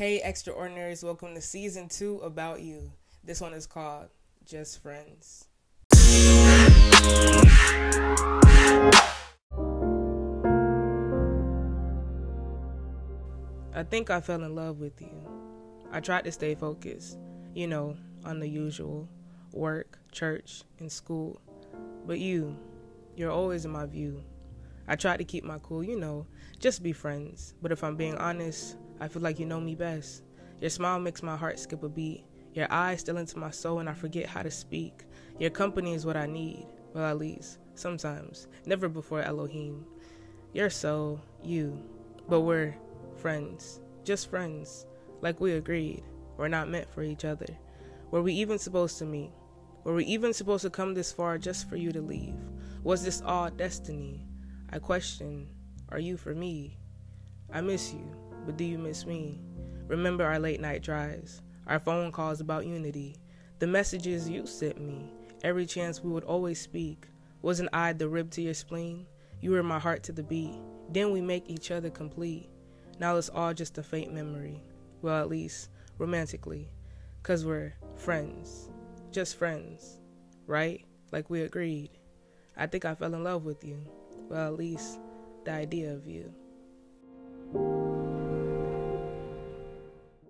Hey, extraordinaries, welcome to season two About You. This one is called Just Friends. I think I fell in love with you. I tried to stay focused, you know, on the usual work, church, and school. But you, you're always in my view. I tried to keep my cool, you know, just be friends. But if I'm being honest, I feel like you know me best. Your smile makes my heart skip a beat. Your eyes still into my soul and I forget how to speak. Your company is what I need. Well, at least, sometimes. Never before Elohim. You're so you. But we're friends. Just friends. Like we agreed. We're not meant for each other. Were we even supposed to meet? Were we even supposed to come this far just for you to leave? Was this all destiny? I question, are you for me? I miss you, but do you miss me? Remember our late night drives, our phone calls about unity, the messages you sent me, every chance we would always speak. Wasn't I the rib to your spleen? You were my heart to the beat. Then we make each other complete. Now it's all just a faint memory. Well, at least romantically. Cause we're friends. Just friends. Right? Like we agreed. I think I fell in love with you. Well, at least the idea of you.